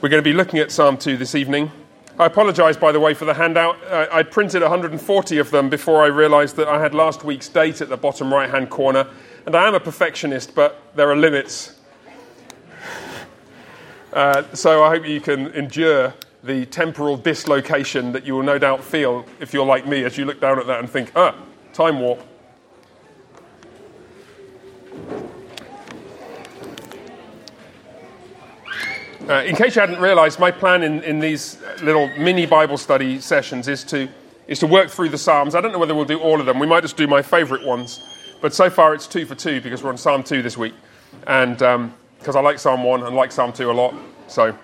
We're going to be looking at Psalm 2 this evening. I apologise, by the way, for the handout. I printed 140 of them before I realised that I had last week's date at the bottom right hand corner. And I am a perfectionist, but there are limits. Uh, so I hope you can endure the temporal dislocation that you will no doubt feel if you're like me as you look down at that and think, ah, time warp. Uh, in case you hadn't realized, my plan in, in these little mini Bible study sessions is to, is to work through the Psalms. I don't know whether we'll do all of them. We might just do my favorite ones. But so far it's two for two because we're on Psalm 2 this week. And because um, I like Psalm 1 and like Psalm 2 a lot. So, uh,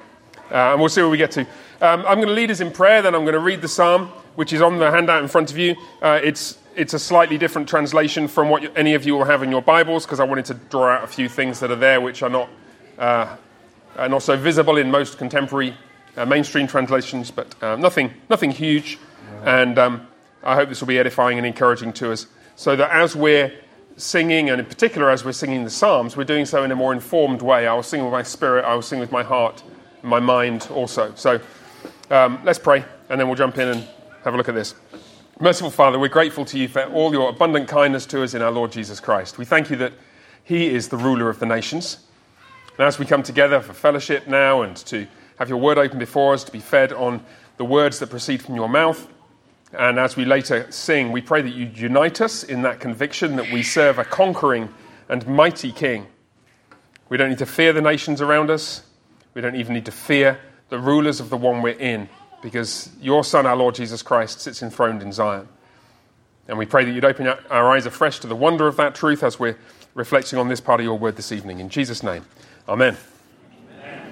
and we'll see where we get to. Um, I'm going to lead us in prayer, then I'm going to read the Psalm, which is on the handout in front of you. Uh, it's, it's a slightly different translation from what any of you will have in your Bibles because I wanted to draw out a few things that are there which are not uh, and also visible in most contemporary uh, mainstream translations, but um, nothing, nothing huge. And um, I hope this will be edifying and encouraging to us, so that as we're singing, and in particular as we're singing the Psalms, we're doing so in a more informed way. I will sing with my spirit, I will sing with my heart, my mind also. So um, let's pray, and then we'll jump in and have a look at this. Merciful Father, we're grateful to you for all your abundant kindness to us in our Lord Jesus Christ. We thank you that He is the ruler of the nations. And as we come together for fellowship now and to have your word open before us, to be fed on the words that proceed from your mouth, and as we later sing, we pray that you unite us in that conviction that we serve a conquering and mighty King. We don't need to fear the nations around us. We don't even need to fear the rulers of the one we're in, because your Son, our Lord Jesus Christ, sits enthroned in Zion. And we pray that you'd open our eyes afresh to the wonder of that truth as we're reflecting on this part of your word this evening. In Jesus' name. Amen. Amen.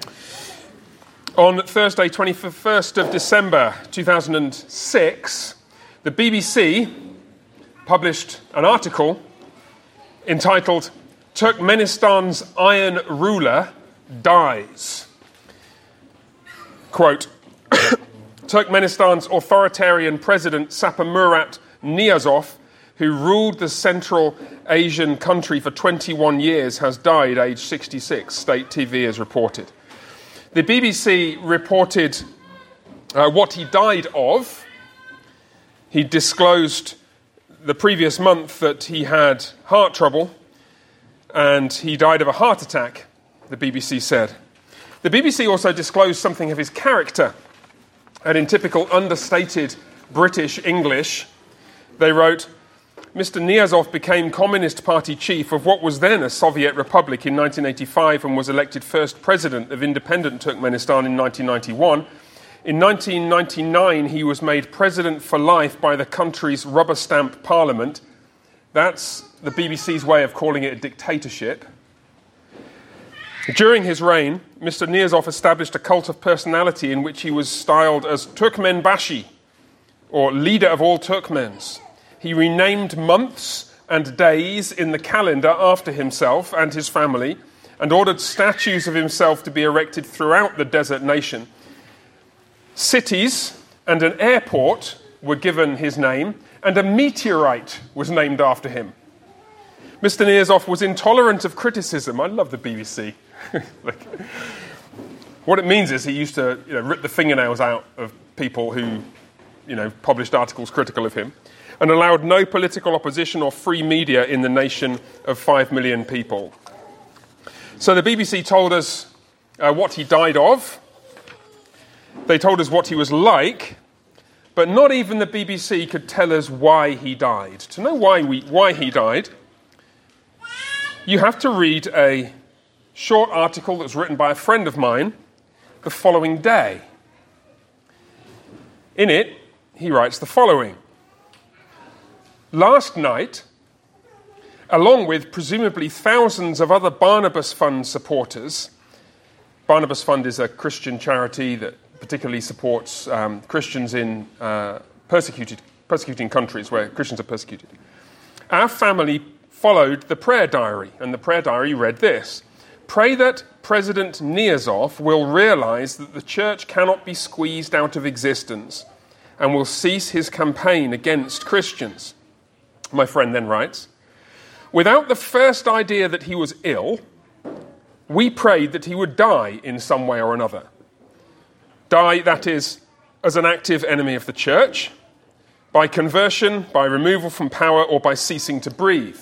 On Thursday, 21st of December 2006, the BBC published an article entitled Turkmenistan's Iron Ruler Dies. Quote Turkmenistan's authoritarian president Saparmurat Niyazov who ruled the Central Asian country for 21 years, has died aged 66, state TV has reported. The BBC reported uh, what he died of. He disclosed the previous month that he had heart trouble and he died of a heart attack, the BBC said. The BBC also disclosed something of his character. And in typical understated British English, they wrote, Mr. Niyazov became Communist Party chief of what was then a Soviet republic in 1985 and was elected first president of independent Turkmenistan in 1991. In 1999, he was made president for life by the country's rubber stamp parliament. That's the BBC's way of calling it a dictatorship. During his reign, Mr. Niyazov established a cult of personality in which he was styled as Turkmenbashi, or leader of all Turkmens. He renamed months and days in the calendar after himself and his family and ordered statues of himself to be erected throughout the desert nation. Cities and an airport were given his name, and a meteorite was named after him. Mr. Niyazov was intolerant of criticism. I love the BBC. what it means is he used to you know, rip the fingernails out of people who you know, published articles critical of him and allowed no political opposition or free media in the nation of 5 million people. So the BBC told us uh, what he died of, they told us what he was like, but not even the BBC could tell us why he died. To know why, we, why he died, you have to read a short article that was written by a friend of mine the following day. In it, he writes the following Last night, along with presumably thousands of other Barnabas Fund supporters, Barnabas Fund is a Christian charity that particularly supports um, Christians in uh, persecuted, persecuting countries where Christians are persecuted. Our family followed the prayer diary, and the prayer diary read this Pray that President Niyazov will realize that the church cannot be squeezed out of existence and will cease his campaign against Christians my friend then writes, without the first idea that he was ill, we prayed that he would die in some way or another. Die, that is, as an active enemy of the church, by conversion, by removal from power, or by ceasing to breathe.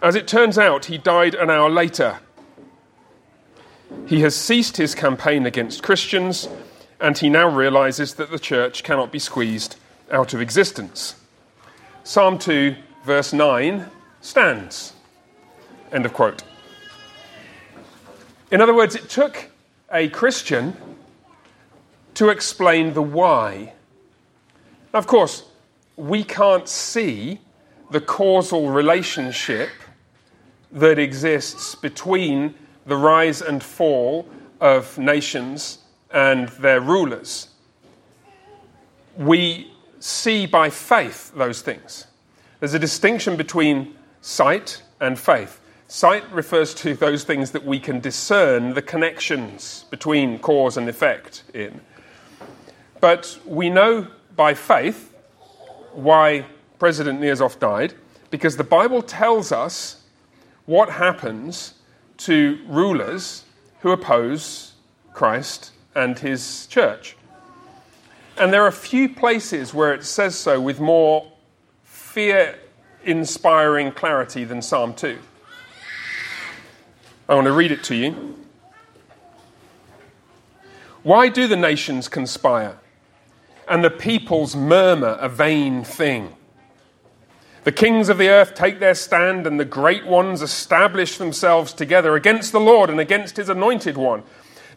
As it turns out, he died an hour later. He has ceased his campaign against Christians, and he now realizes that the church cannot be squeezed out of existence. Psalm 2, verse 9 stands. End of quote. In other words, it took a Christian to explain the why. Now, of course, we can't see the causal relationship that exists between the rise and fall of nations and their rulers. We see by faith those things. There's a distinction between sight and faith. Sight refers to those things that we can discern the connections between cause and effect in. But we know by faith why President Niyazov died, because the Bible tells us what happens to rulers who oppose Christ and his church. And there are few places where it says so with more fear inspiring clarity than Psalm 2. I want to read it to you. Why do the nations conspire and the peoples murmur a vain thing? The kings of the earth take their stand, and the great ones establish themselves together against the Lord and against his anointed one.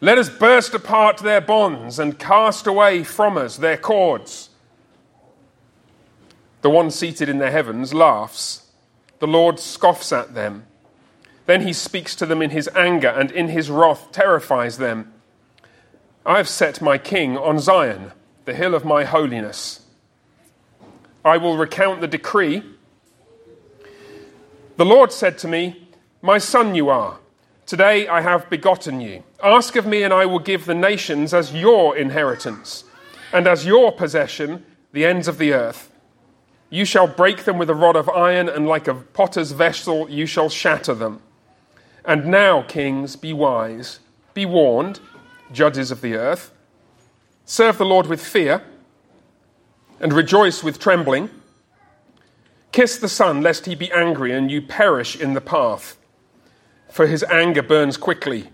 Let us burst apart their bonds and cast away from us their cords. The one seated in the heavens laughs. The Lord scoffs at them. Then he speaks to them in his anger and in his wrath terrifies them. I have set my king on Zion, the hill of my holiness. I will recount the decree. The Lord said to me, My son you are. Today I have begotten you. Ask of me, and I will give the nations as your inheritance, and as your possession the ends of the earth. You shall break them with a rod of iron, and like a potter's vessel you shall shatter them. And now, kings, be wise, be warned, judges of the earth. Serve the Lord with fear, and rejoice with trembling. Kiss the Son, lest he be angry and you perish in the path for his anger burns quickly.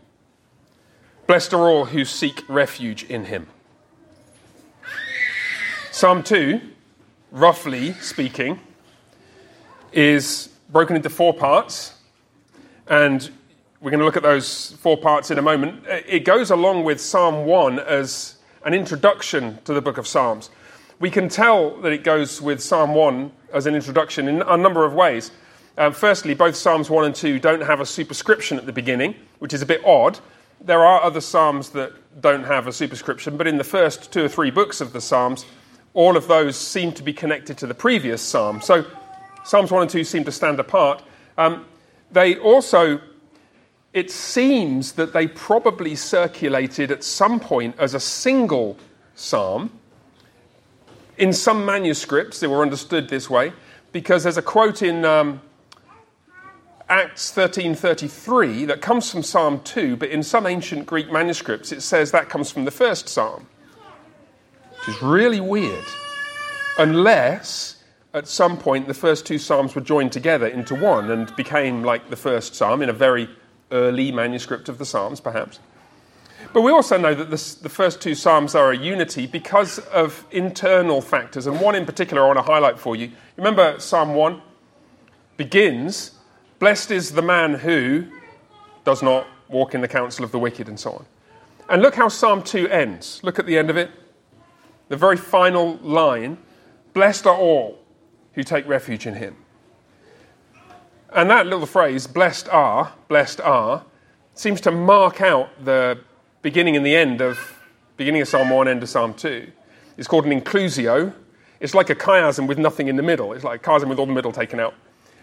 Blessed are all who seek refuge in him. Psalm 2, roughly speaking, is broken into four parts, and we're going to look at those four parts in a moment. It goes along with Psalm 1 as an introduction to the book of Psalms. We can tell that it goes with Psalm 1 as an introduction in a number of ways. Um, firstly, both Psalms 1 and 2 don't have a superscription at the beginning, which is a bit odd. There are other Psalms that don't have a superscription, but in the first two or three books of the Psalms, all of those seem to be connected to the previous Psalm. So Psalms 1 and 2 seem to stand apart. Um, they also, it seems that they probably circulated at some point as a single Psalm. In some manuscripts, they were understood this way because there's a quote in um, Acts 13:33 that comes from Psalm 2, but in some ancient Greek manuscripts it says that comes from the first psalm. Which is really weird. Unless at some point the first two psalms were joined together into one and became like the first psalm in a very early manuscript of the psalms perhaps. But we also know that this, the first two psalms are a unity because of internal factors, and one in particular I want to highlight for you. Remember, Psalm 1 begins Blessed is the man who does not walk in the counsel of the wicked, and so on. And look how Psalm 2 ends. Look at the end of it. The very final line Blessed are all who take refuge in him. And that little phrase, blessed are, blessed are, seems to mark out the beginning and the end of beginning of Psalm 1, end of Psalm 2. It's called an inclusio. It's like a chiasm with nothing in the middle. It's like a chiasm with all the middle taken out.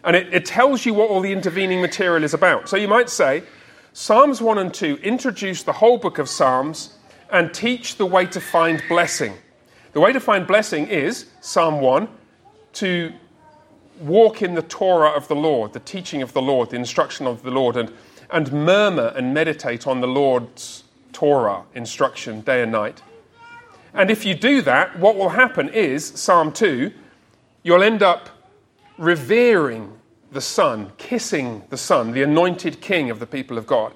And it, it tells you what all the intervening material is about. So you might say Psalms 1 and 2 introduce the whole book of Psalms and teach the way to find blessing. The way to find blessing is Psalm 1 to walk in the Torah of the Lord, the teaching of the Lord, the instruction of the Lord, and, and murmur and meditate on the Lord's Torah instruction day and night. And if you do that, what will happen is, Psalm 2, you'll end up revering the Son, kissing the Son, the anointed King of the people of God.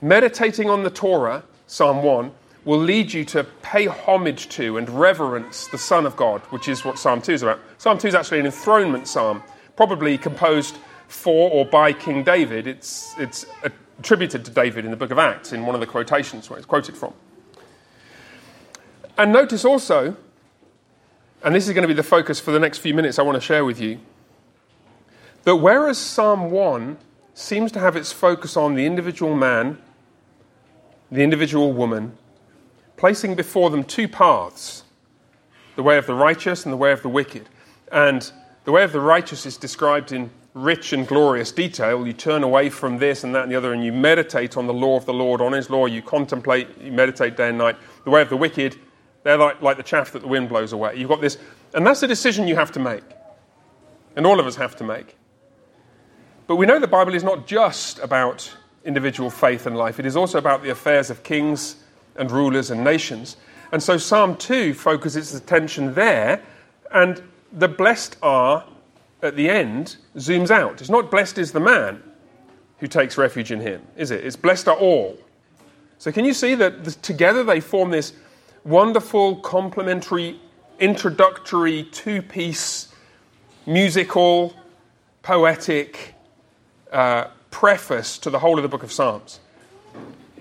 Meditating on the Torah, Psalm 1, will lead you to pay homage to and reverence the Son of God, which is what Psalm 2 is about. Psalm 2 is actually an enthronement psalm, probably composed for or by King David. It's, it's attributed to David in the book of Acts in one of the quotations where it's quoted from. And notice also, and this is going to be the focus for the next few minutes I want to share with you, that whereas Psalm 1 seems to have its focus on the individual man, the individual woman, placing before them two paths the way of the righteous and the way of the wicked. And the way of the righteous is described in rich and glorious detail. You turn away from this and that and the other, and you meditate on the law of the Lord, on His law. You contemplate, you meditate day and night. The way of the wicked, they're like, like the chaff that the wind blows away. You've got this, and that's a decision you have to make. And all of us have to make. But we know the Bible is not just about individual faith and life, it is also about the affairs of kings and rulers and nations. And so Psalm 2 focuses its attention there, and the blessed are at the end zooms out. It's not blessed is the man who takes refuge in him, is it? It's blessed are all. So can you see that together they form this wonderful, complementary, introductory, two piece, musical, poetic uh, preface to the whole of the book of Psalms?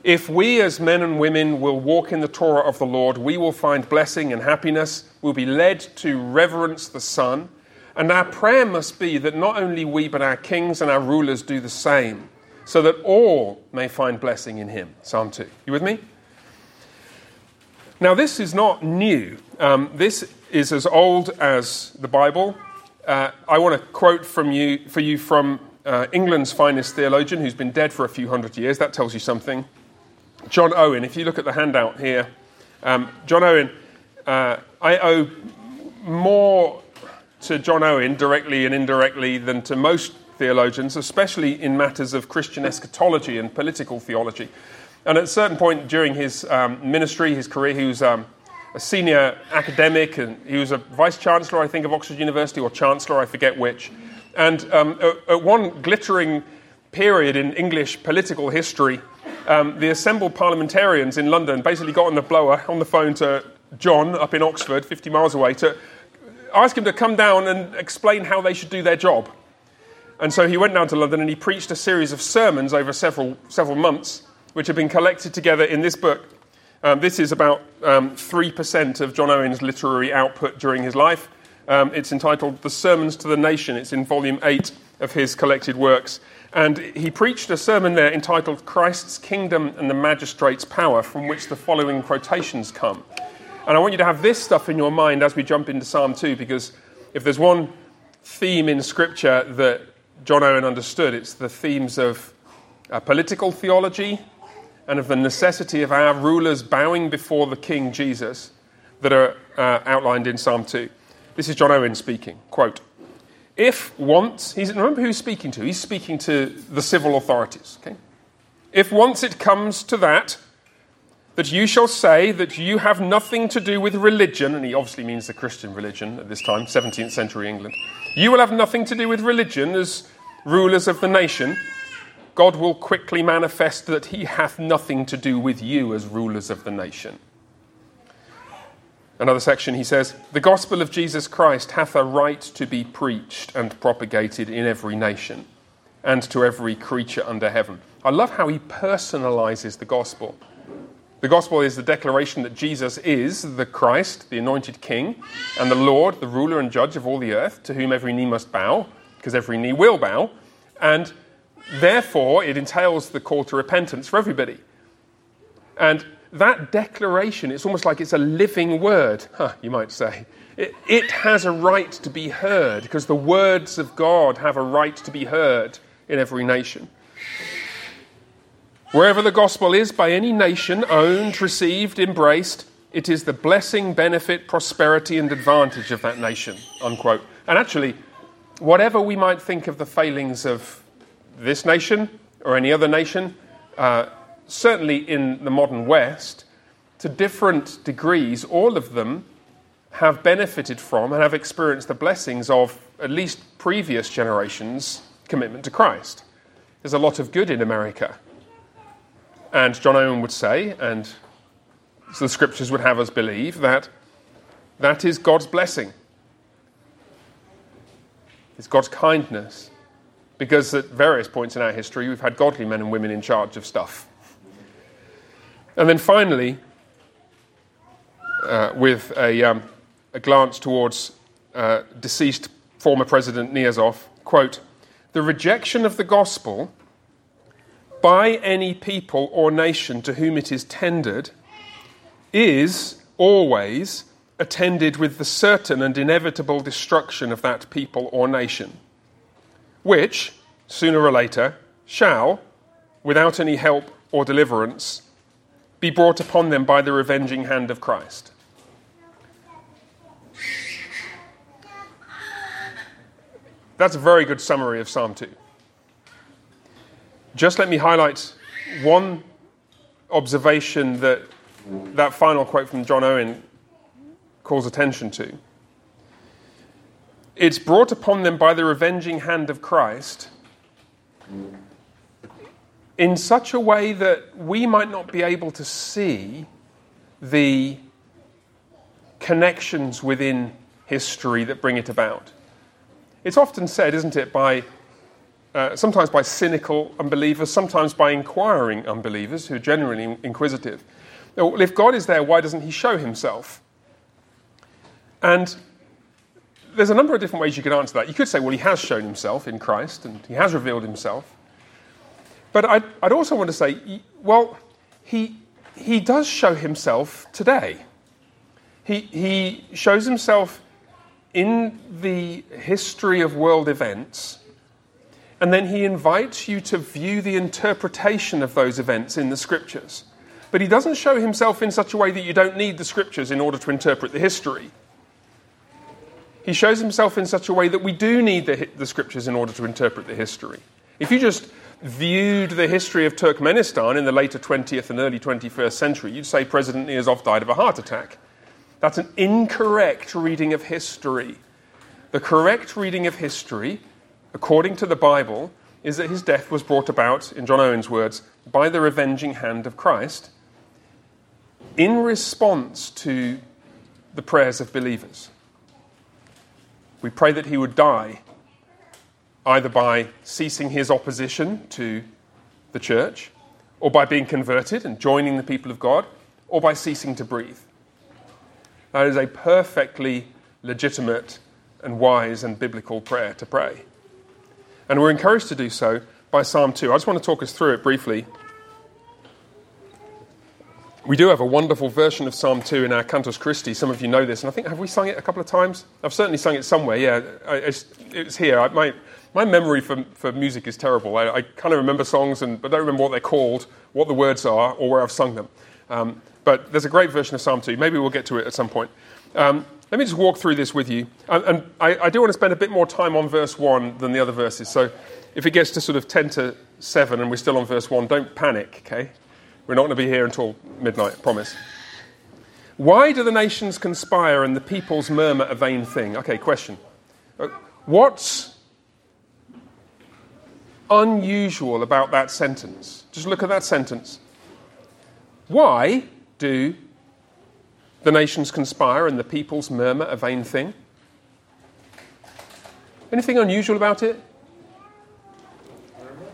If we as men and women will walk in the Torah of the Lord, we will find blessing and happiness. We'll be led to reverence the Son. And our prayer must be that not only we, but our kings and our rulers do the same, so that all may find blessing in Him. Psalm 2. You with me? Now, this is not new. Um, this is as old as the Bible. Uh, I want to quote from you, for you from uh, England's finest theologian who's been dead for a few hundred years. That tells you something. John Owen, if you look at the handout here, um, John Owen, uh, I owe more to John Owen directly and indirectly than to most theologians, especially in matters of Christian eschatology and political theology. And at a certain point during his um, ministry, his career, he was um, a senior academic and he was a vice chancellor, I think, of Oxford University or chancellor, I forget which. And um, at, one glittering period in English political history, um, the assembled parliamentarians in London basically got on the blower on the phone to John up in Oxford, 50 miles away, to ask him to come down and explain how they should do their job. And so he went down to London and he preached a series of sermons over several, several months, which have been collected together in this book. Um, this is about um, 3% of John Owen's literary output during his life. Um, it's entitled The Sermons to the Nation. It's in volume 8 of his collected works. And he preached a sermon there entitled Christ's Kingdom and the Magistrate's Power, from which the following quotations come. And I want you to have this stuff in your mind as we jump into Psalm 2, because if there's one theme in Scripture that John Owen understood, it's the themes of uh, political theology and of the necessity of our rulers bowing before the King Jesus that are uh, outlined in Psalm 2. This is John Owen speaking. Quote, if once, he's, remember who he's speaking to? He's speaking to the civil authorities. Okay? If once it comes to that, that you shall say that you have nothing to do with religion, and he obviously means the Christian religion at this time, 17th century England. You will have nothing to do with religion as rulers of the nation. God will quickly manifest that he hath nothing to do with you as rulers of the nation. Another section, he says, The gospel of Jesus Christ hath a right to be preached and propagated in every nation and to every creature under heaven. I love how he personalizes the gospel. The gospel is the declaration that Jesus is the Christ, the anointed king, and the Lord, the ruler and judge of all the earth, to whom every knee must bow, because every knee will bow. And therefore, it entails the call to repentance for everybody. And that declaration, it's almost like it's a living word, huh, you might say. It, it has a right to be heard because the words of God have a right to be heard in every nation. Wherever the gospel is by any nation, owned, received, embraced, it is the blessing, benefit, prosperity, and advantage of that nation. Unquote. And actually, whatever we might think of the failings of this nation or any other nation, uh, certainly in the modern West, to different degrees, all of them have benefited from and have experienced the blessings of at least previous generations' commitment to Christ. There's a lot of good in America. And John Owen would say, and so the scriptures would have us believe, that that is God's blessing. It's God's kindness. Because at various points in our history, we've had godly men and women in charge of stuff. And then finally, uh, with a, um, a, glance towards uh, deceased former President Niyazov, quote, the rejection of the gospel by any people or nation to whom it is tendered is always attended with the certain and inevitable destruction of that people or nation, which, sooner or later, shall, without any help or deliverance, be brought upon them by the revenging hand of Christ. That's a very good summary of Psalm 2. Just let me highlight one observation that that final quote from John Owen calls attention to. It's brought upon them by the revenging hand of Christ in such a way that we might not be able to see the connections within history that bring it about. It's often said, isn't it, by uh, sometimes by cynical unbelievers, sometimes by inquiring unbelievers who are generally inquisitive. Well, if God is there, why doesn't He show Himself? And there's a number of different ways you could answer that. You could say, well, He has shown Himself in Christ and He has revealed Himself. But I'd, I'd also want to say, well, He, he does show Himself today. He, he shows Himself in the history of world events and then he invites you to view the interpretation of those events in the scriptures. But he doesn't show himself in such a way that you don't need the scriptures in order to interpret the history. He shows himself in such a way that we do need the, the scriptures in order to interpret the history. If you just viewed the history of Turkmenistan in the later 20th and early 21st century, you'd say President Niyazov died of a heart attack. That's an incorrect reading of history. The correct reading of history according to the Bible, is that his death was brought about, in John Owen's words, by the revenging hand of Christ in response to the prayers of believers. We pray that he would die either by ceasing his opposition to the church, or by being converted and joining the people of God, or by ceasing to breathe. That is a perfectly legitimate and wise and biblical prayer to pray. And we're encouraged to do so by Psalm 2. I just want to talk us through it briefly. We do have a wonderful version of Psalm 2 in our Cantus Christi. Some of you know this, and I think, have we sung it a couple of times? I've certainly sung it somewhere, yeah. It's, it's here. I, my, my memory for, for music is terrible. I, I, kind of remember songs, and, but don't remember what they're called, what the words are, or where I've sung them. Um, but there's a great version of Psalm 2. Maybe we'll get to it at some point. Um, let me just walk through this with you. And, and I, I, do want to spend a bit more time on verse 1 than the other verses. So if it gets to sort of 10 to 7 and we're still on verse 1, don't panic, okay? We're not going to be here until midnight, promise. Why do the nations conspire and the peoples murmur a vain thing? Okay, question. Uh, what's unusual about that sentence? Just look at that sentence. Why do the nations conspire and the peoples murmur a vain thing. Anything unusual about it? Murmur.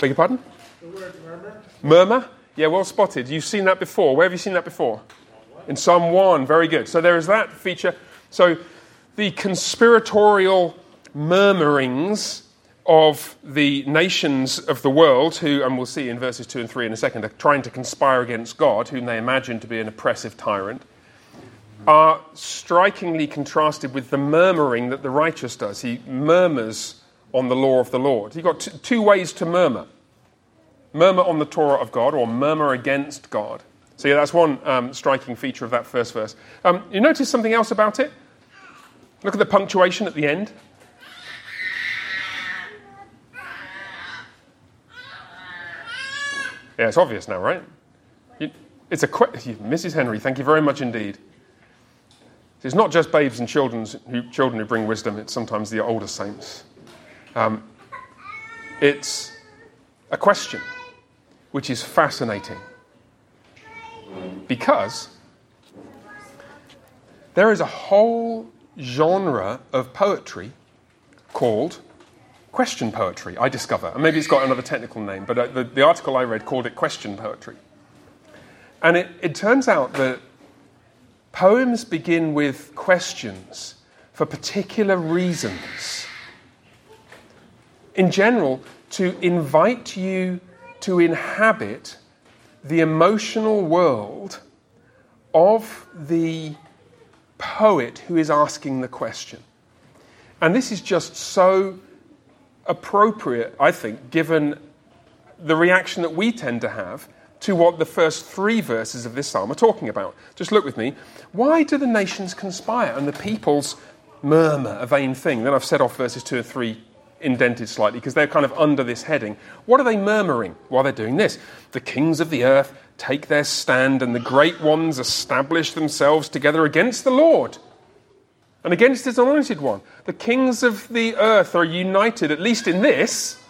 Beg your pardon? The word murmur. Murmur? Yeah, well spotted. You've seen that before. Where have you seen that before? In Psalm 1. Very good. So there is that feature. So the conspiratorial murmurings of the nations of the world, who, and we'll see in verses 2 and 3 in a second, are trying to conspire against God, whom they imagine to be an oppressive tyrant are strikingly contrasted with the murmuring that the righteous does. He murmurs on the law of the Lord. You've got t- two ways to murmur murmur on the Torah of God or murmur against God. So, yeah, that's one um, striking feature of that first verse. Um, you notice something else about it? Look at the punctuation at the end. Yeah, it's obvious now, right? It's a question. Mrs. Henry, thank you very much indeed. It's not just babes and children who, children who bring wisdom, it's sometimes the older saints. Um, it's a question which is fascinating because there is a whole genre of poetry called question poetry, I discover. And maybe it's got another technical name, but uh, the, the article I read called it question poetry. And it, it turns out that poems begin with questions for particular reasons. In general, to invite you to inhabit the emotional world of the poet who is asking the question. And this is just so appropriate, I think, given the reaction that we tend to have to what the first three verses of this psalm are talking about. Just look with me. Why do the nations conspire and the peoples murmur a vain thing? Then I've set off verses two and three indented slightly because they're kind of under this heading. What are they murmuring while they're doing this? The kings of the earth take their stand, and the great ones establish themselves together against the Lord and against his anointed one. The kings of the earth are united, at least in this,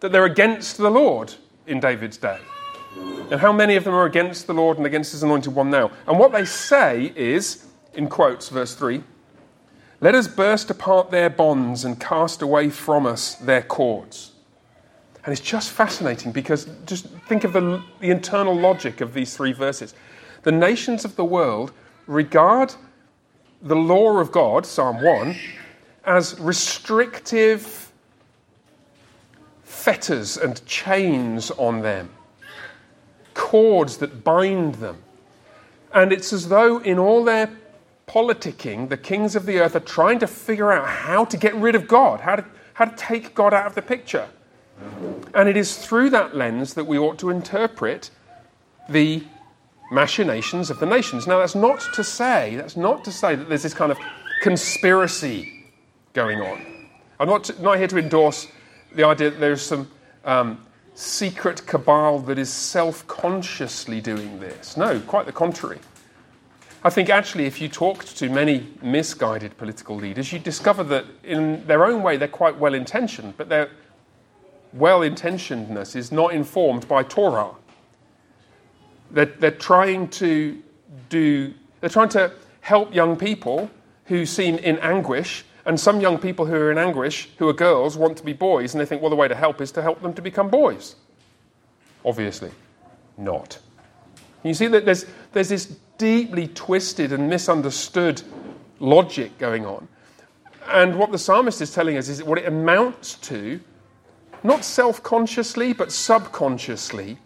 that they're against the Lord in David's day. And how many of them are against the Lord and against his anointed one now? And what they say is, in quotes, verse 3 Let us burst apart their bonds and cast away from us their cords. And it's just fascinating because just think of the, the internal logic of these three verses. The nations of the world regard the law of God, Psalm 1, as restrictive fetters and chains on them, cords that bind them. And it's as though in all their politicking, the kings of the earth are trying to figure out how to get rid of God, how to, how to take God out of the picture. And it is through that lens that we ought to interpret the machinations of the nations. Now, that's not to say, that's not to say that there's this kind of conspiracy going on. I'm not, to, not here to endorse the idea that there's some um, secret cabal that is self consciously doing this. No, quite the contrary. I think actually, if you talked to many misguided political leaders, you'd discover that in their own way they're quite well intentioned, but they're well intentionedness is not informed by Torah. They're, they're trying to do, they're trying to help young people who seem in anguish, and some young people who are in anguish, who are girls, want to be boys, and they think, well, the way to help is to help them to become boys. Obviously, not. You see that there's, there's this deeply twisted and misunderstood logic going on. And what the psalmist is telling us is what it amounts to not self consciously, but subconsciously,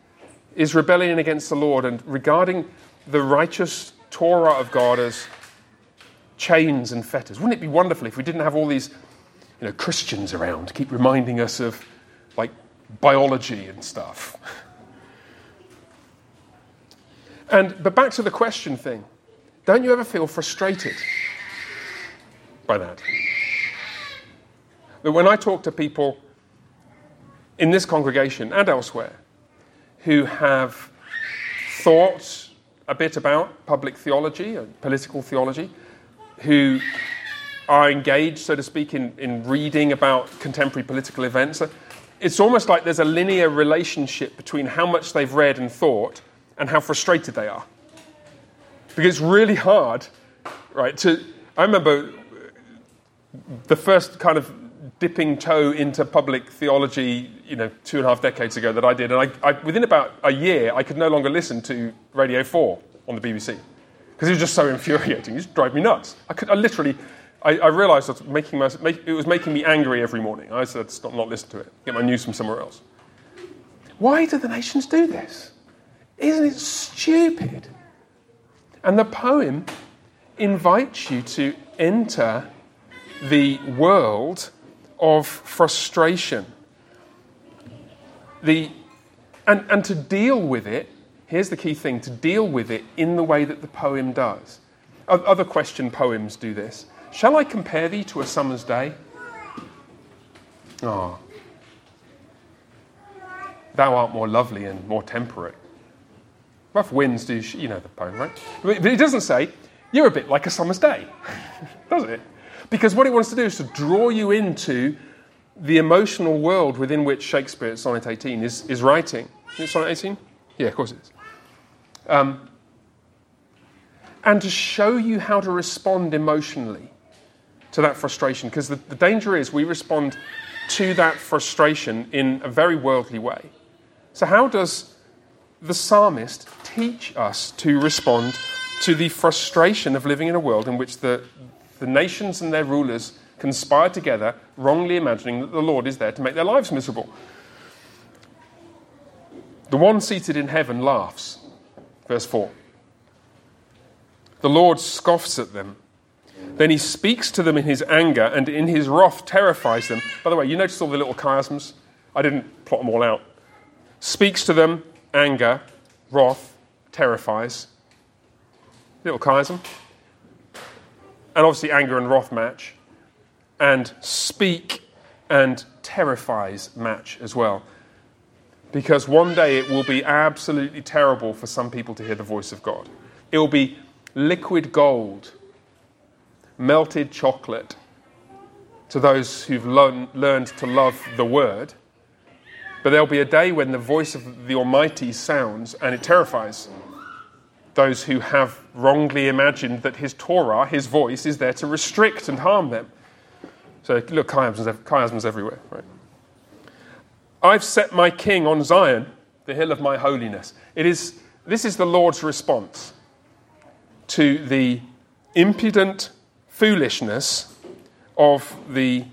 is rebellion against the Lord and regarding the righteous Torah of God as chains and fetters. Wouldn't it be wonderful if we didn't have all these you know, Christians around keep reminding us of like biology and stuff? And but back to the question thing. Don't you ever feel frustrated by that? That when I talk to people in this congregation and elsewhere who have thought a bit about public theology and political theology, who are engaged, so to speak, in, in reading about contemporary political events. It's almost like there's a linear relationship between how much they've read and thought and how frustrated they are. Because it's really hard, right? To I remember the first kind of dipping toe into public theology, you know, two and a half decades ago that I did. And I, I, within about a year, I could no longer listen to Radio 4 on the BBC because it was just so infuriating. It just drove me nuts. I, could, I literally, I, I realized it was, making my, make, it was making me angry every morning. I said, stop, not listen to it, get my news from somewhere else. Why do the nations do this? Isn't it stupid? And the poem invites you to enter the world of frustration. The, and, and to deal with it, here's the key thing to deal with it in the way that the poem does. Other question poems do this. Shall I compare thee to a summer's day? Ah. Oh. Thou art more lovely and more temperate. Rough winds do, sh- you know the poem, right? But it doesn't say, You're a bit like a summer's day, does it? Because what it wants to do is to draw you into the emotional world within which Shakespeare, Sonnet 18, is, is writing. Is Sonnet 18? Yeah, of course it is. Um, and to show you how to respond emotionally to that frustration. Because the, the danger is we respond to that frustration in a very worldly way. So, how does the psalmist teach us to respond to the frustration of living in a world in which the, the nations and their rulers conspire together, wrongly imagining that the Lord is there to make their lives miserable? The one seated in heaven laughs. Verse 4. The Lord scoffs at them. Then he speaks to them in his anger and in his wrath terrifies them. By the way, you notice all the little chiasms? I didn't plot them all out. Speaks to them, anger, wrath, terrifies. Little chiasm. And obviously, anger and wrath match. And speak and terrifies match as well. Because one day it will be absolutely terrible for some people to hear the voice of God. It will be liquid gold, melted chocolate to those who've learn, learned to love the Word. But there'll be a day when the voice of the Almighty sounds and it terrifies those who have wrongly imagined that His Torah, His voice, is there to restrict and harm them. So, look, chiasms, chiasms everywhere, right? I've set my king on Zion, the hill of my holiness. It is, this is the Lord's response to the impudent foolishness of the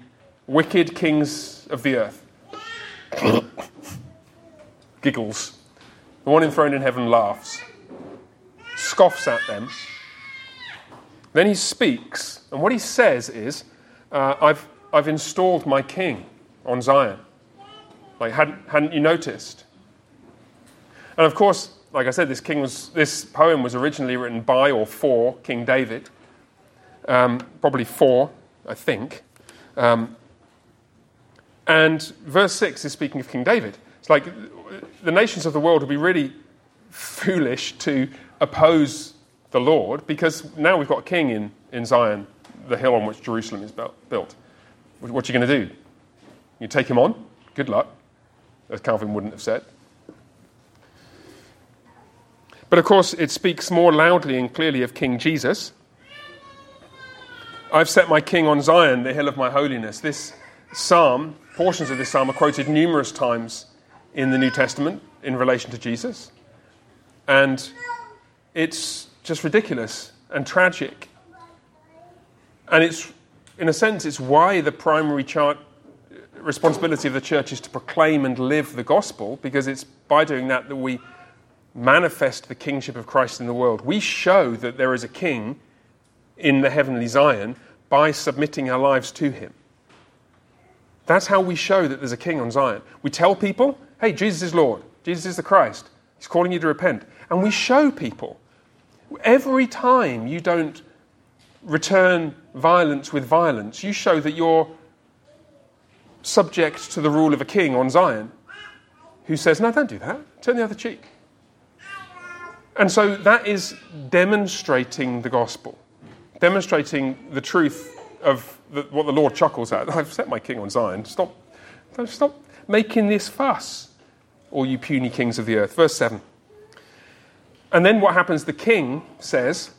wicked kings of the earth. Giggles. The one enthroned in heaven laughs, scoffs at them. Then he speaks, and what he says is, uh, I've, I've installed my king on Zion. Like, hadn't, hadn't you noticed? And of course, like I said, this, king was, this poem was originally written by or for King David. Um, probably for, I think. Um, and verse 6 is speaking of King David. It's like the nations of the world would be really foolish to oppose the Lord because now we've got a king in, in Zion, the hill on which Jerusalem is built. What are you going to do? You take him on? Good luck, as Calvin wouldn't have said. But of course, it speaks more loudly and clearly of King Jesus. I've set my king on Zion, the hill of my holiness. This psalm, portions of this psalm, are quoted numerous times in the New Testament in relation to Jesus. And it's just ridiculous and tragic. And it's, in a sense, it's why the primary chart responsibility of the church is to proclaim and live the gospel, because it's by doing that that we manifest the kingship of Christ in the world. We show that there is a king in the heavenly Zion by submitting our lives to him. That's how we show that there's a king on Zion. We tell people, hey, Jesus is Lord, Jesus is the Christ, he's calling you to repent. And we show people. Every time you don't return violence with violence, you show that you're subject to the rule of a king on Zion who says, no, don't do that, turn the other cheek. And so that is demonstrating the gospel, demonstrating the truth of the, what the Lord chuckles at. I've set my king on Zion. Stop, stop making this fuss, all you puny kings of the earth. Verse 7. And then what happens? The king says,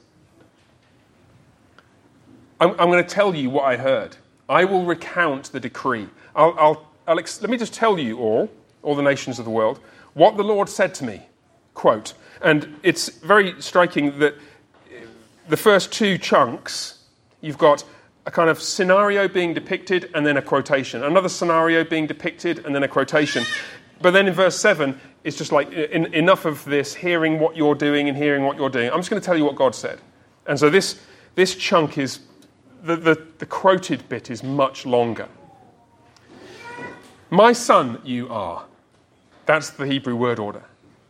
I'm, I'm going to tell you what I heard. I will recount the decree. I'll, I'll, I'll ex- let me just tell you all, all the nations of the world, what the Lord said to me. Quote, and it's very striking that uh, the first two chunks, you've got a kind of scenario being depicted and then a quotation, another scenario being depicted and then a quotation. But then in verse 7, it's just like uh, in, enough of this, hearing what you're doing and hearing what you're doing. I'm just going to tell you what God said. And so this, this chunk is, the, the, the quoted bit is much longer. My son, you are. That's the Hebrew word order.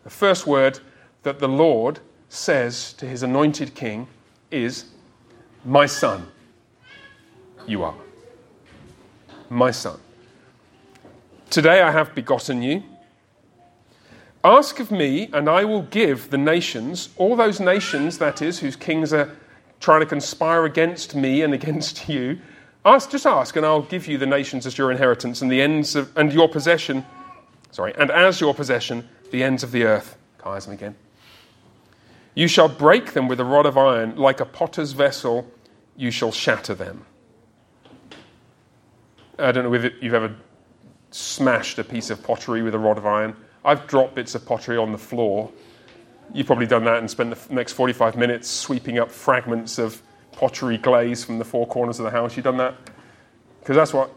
The first word that the Lord says to his anointed king is, My son, you are. My son. Today I have begotten you. Ask of me, and I will give the nations, all those nations, that is, whose kings are trying to conspire against me and against you. Ask, just ask, and I'll give you the nations as your inheritance and the ends of, and your possession. Sorry, and as your possession, the ends of the earth. Chiasm again. You shall break them with a rod of iron, like a potter's vessel, you shall shatter them. I don't know if you've ever smashed a piece of pottery with a rod of iron. I've dropped bits of pottery on the floor. You've probably done that and spent the next 45 minutes sweeping up fragments of pottery glaze from the four corners of the house. You've done that? Because that's what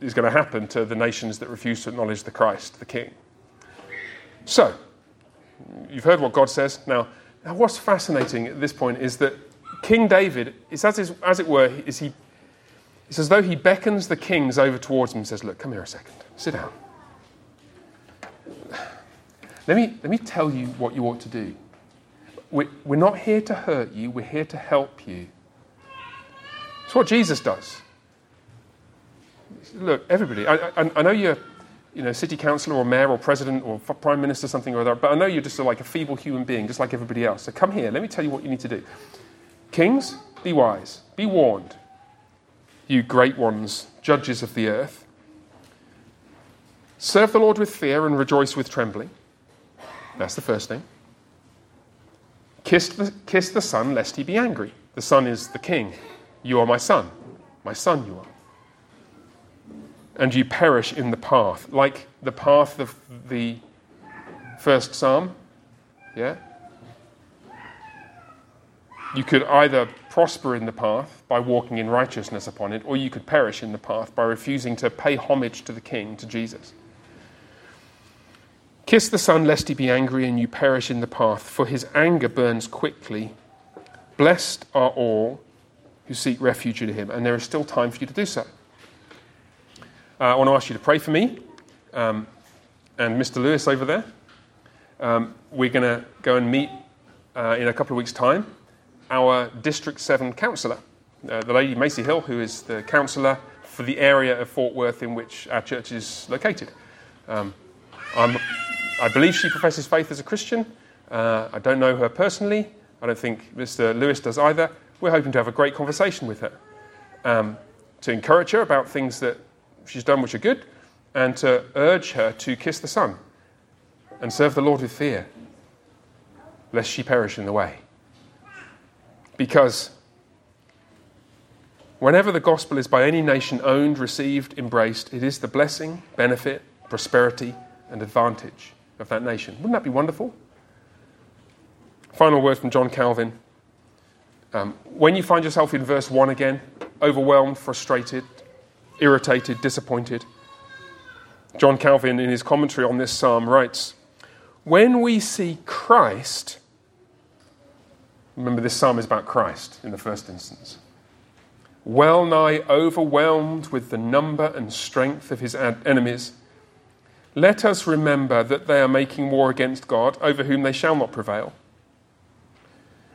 is going to happen to the nations that refuse to acknowledge the Christ, the King. So, you've heard what God says. Now, now what's fascinating at this point is that King David, is as, is, as it were, is he, it's as though he beckons the kings over towards him and says, Look, come here a second, sit down. Let me, let me tell you what you ought to do. We're, we're not here to hurt you, we're here to help you. It's what Jesus does. Look, everybody, I, I, I know you're you know, city councillor or mayor or president or prime minister, something or other, but I know you're just like a feeble human being, just like everybody else. So come here, let me tell you what you need to do. Kings, be wise, be warned, you great ones, judges of the earth. Serve the Lord with fear and rejoice with trembling. That's the first thing. Kiss the, kiss the Son, lest he be angry. The Son is the King. You are my Son. My Son, you are. And you perish in the path, like the path of the first Psalm. Yeah? You could either prosper in the path by walking in righteousness upon it, or you could perish in the path by refusing to pay homage to the King, to Jesus. Kiss the Son, lest he be angry and you perish in the path, for his anger burns quickly. Blessed are all who seek refuge in him, and there is still time for you to do so. Uh, I want to ask you to pray for me um, and Mr. Lewis over there. Um, we're going to go and meet uh, in a couple of weeks' time our District 7 councillor, uh, the lady Macy Hill, who is the councillor for the area of Fort Worth in which our church is located. Um, i believe she professes faith as a Christian. Uh, I don't know her personally. I don't think Mr. Lewis does either. We're hoping to have a great conversation with her, um, to encourage her about things that she's done which are good, and to urge her to kiss the Son and serve the Lord with fear, lest she perish in the way. Because whenever the gospel is by any nation owned, received, embraced, it is the blessing, benefit, prosperity, and advantage of that nation. Wouldn't that be wonderful? Final word from John Calvin. Um, when you find yourself in verse 1 again, overwhelmed, frustrated, irritated, disappointed, John Calvin, in his commentary on this psalm, writes When we see Christ, remember this psalm is about Christ in the first instance, well nigh overwhelmed with the number and strength of his enemies let us remember that they are making war against God, over whom they shall not prevail.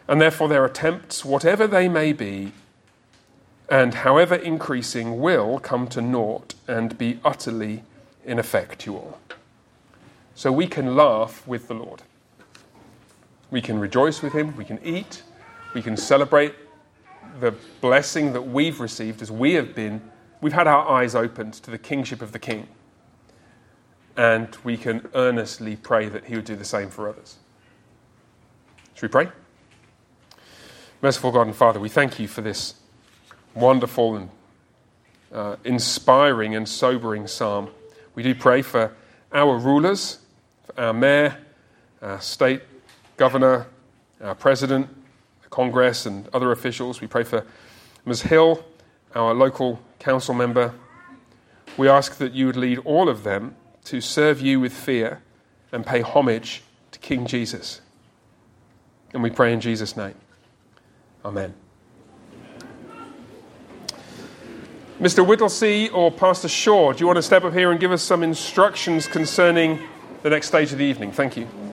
And therefore, their attempts, whatever they may be, and however increasing, will come to naught and be utterly ineffectual. So we can laugh with the Lord. We can rejoice with Him. We can eat. We can celebrate the blessing that we've received as we have been, we've had our eyes opened to the kingship of the King and we can earnestly pray that He would do the same for others. Should we pray? Merciful God and Father, we thank you for this wonderful and uh, inspiring and sobering psalm. We do pray for our rulers, for our mayor, our state governor, our president, the Congress, and other officials. We pray for Ms. Hill, our local council member. We ask that you would lead all of them to serve you with fear and pay homage to King Jesus. And we pray in Jesus' name. Amen. Mr. Whittlesey or Pastor Shaw, do you want to step up here and give us some instructions concerning the next stage of the evening? Thank you.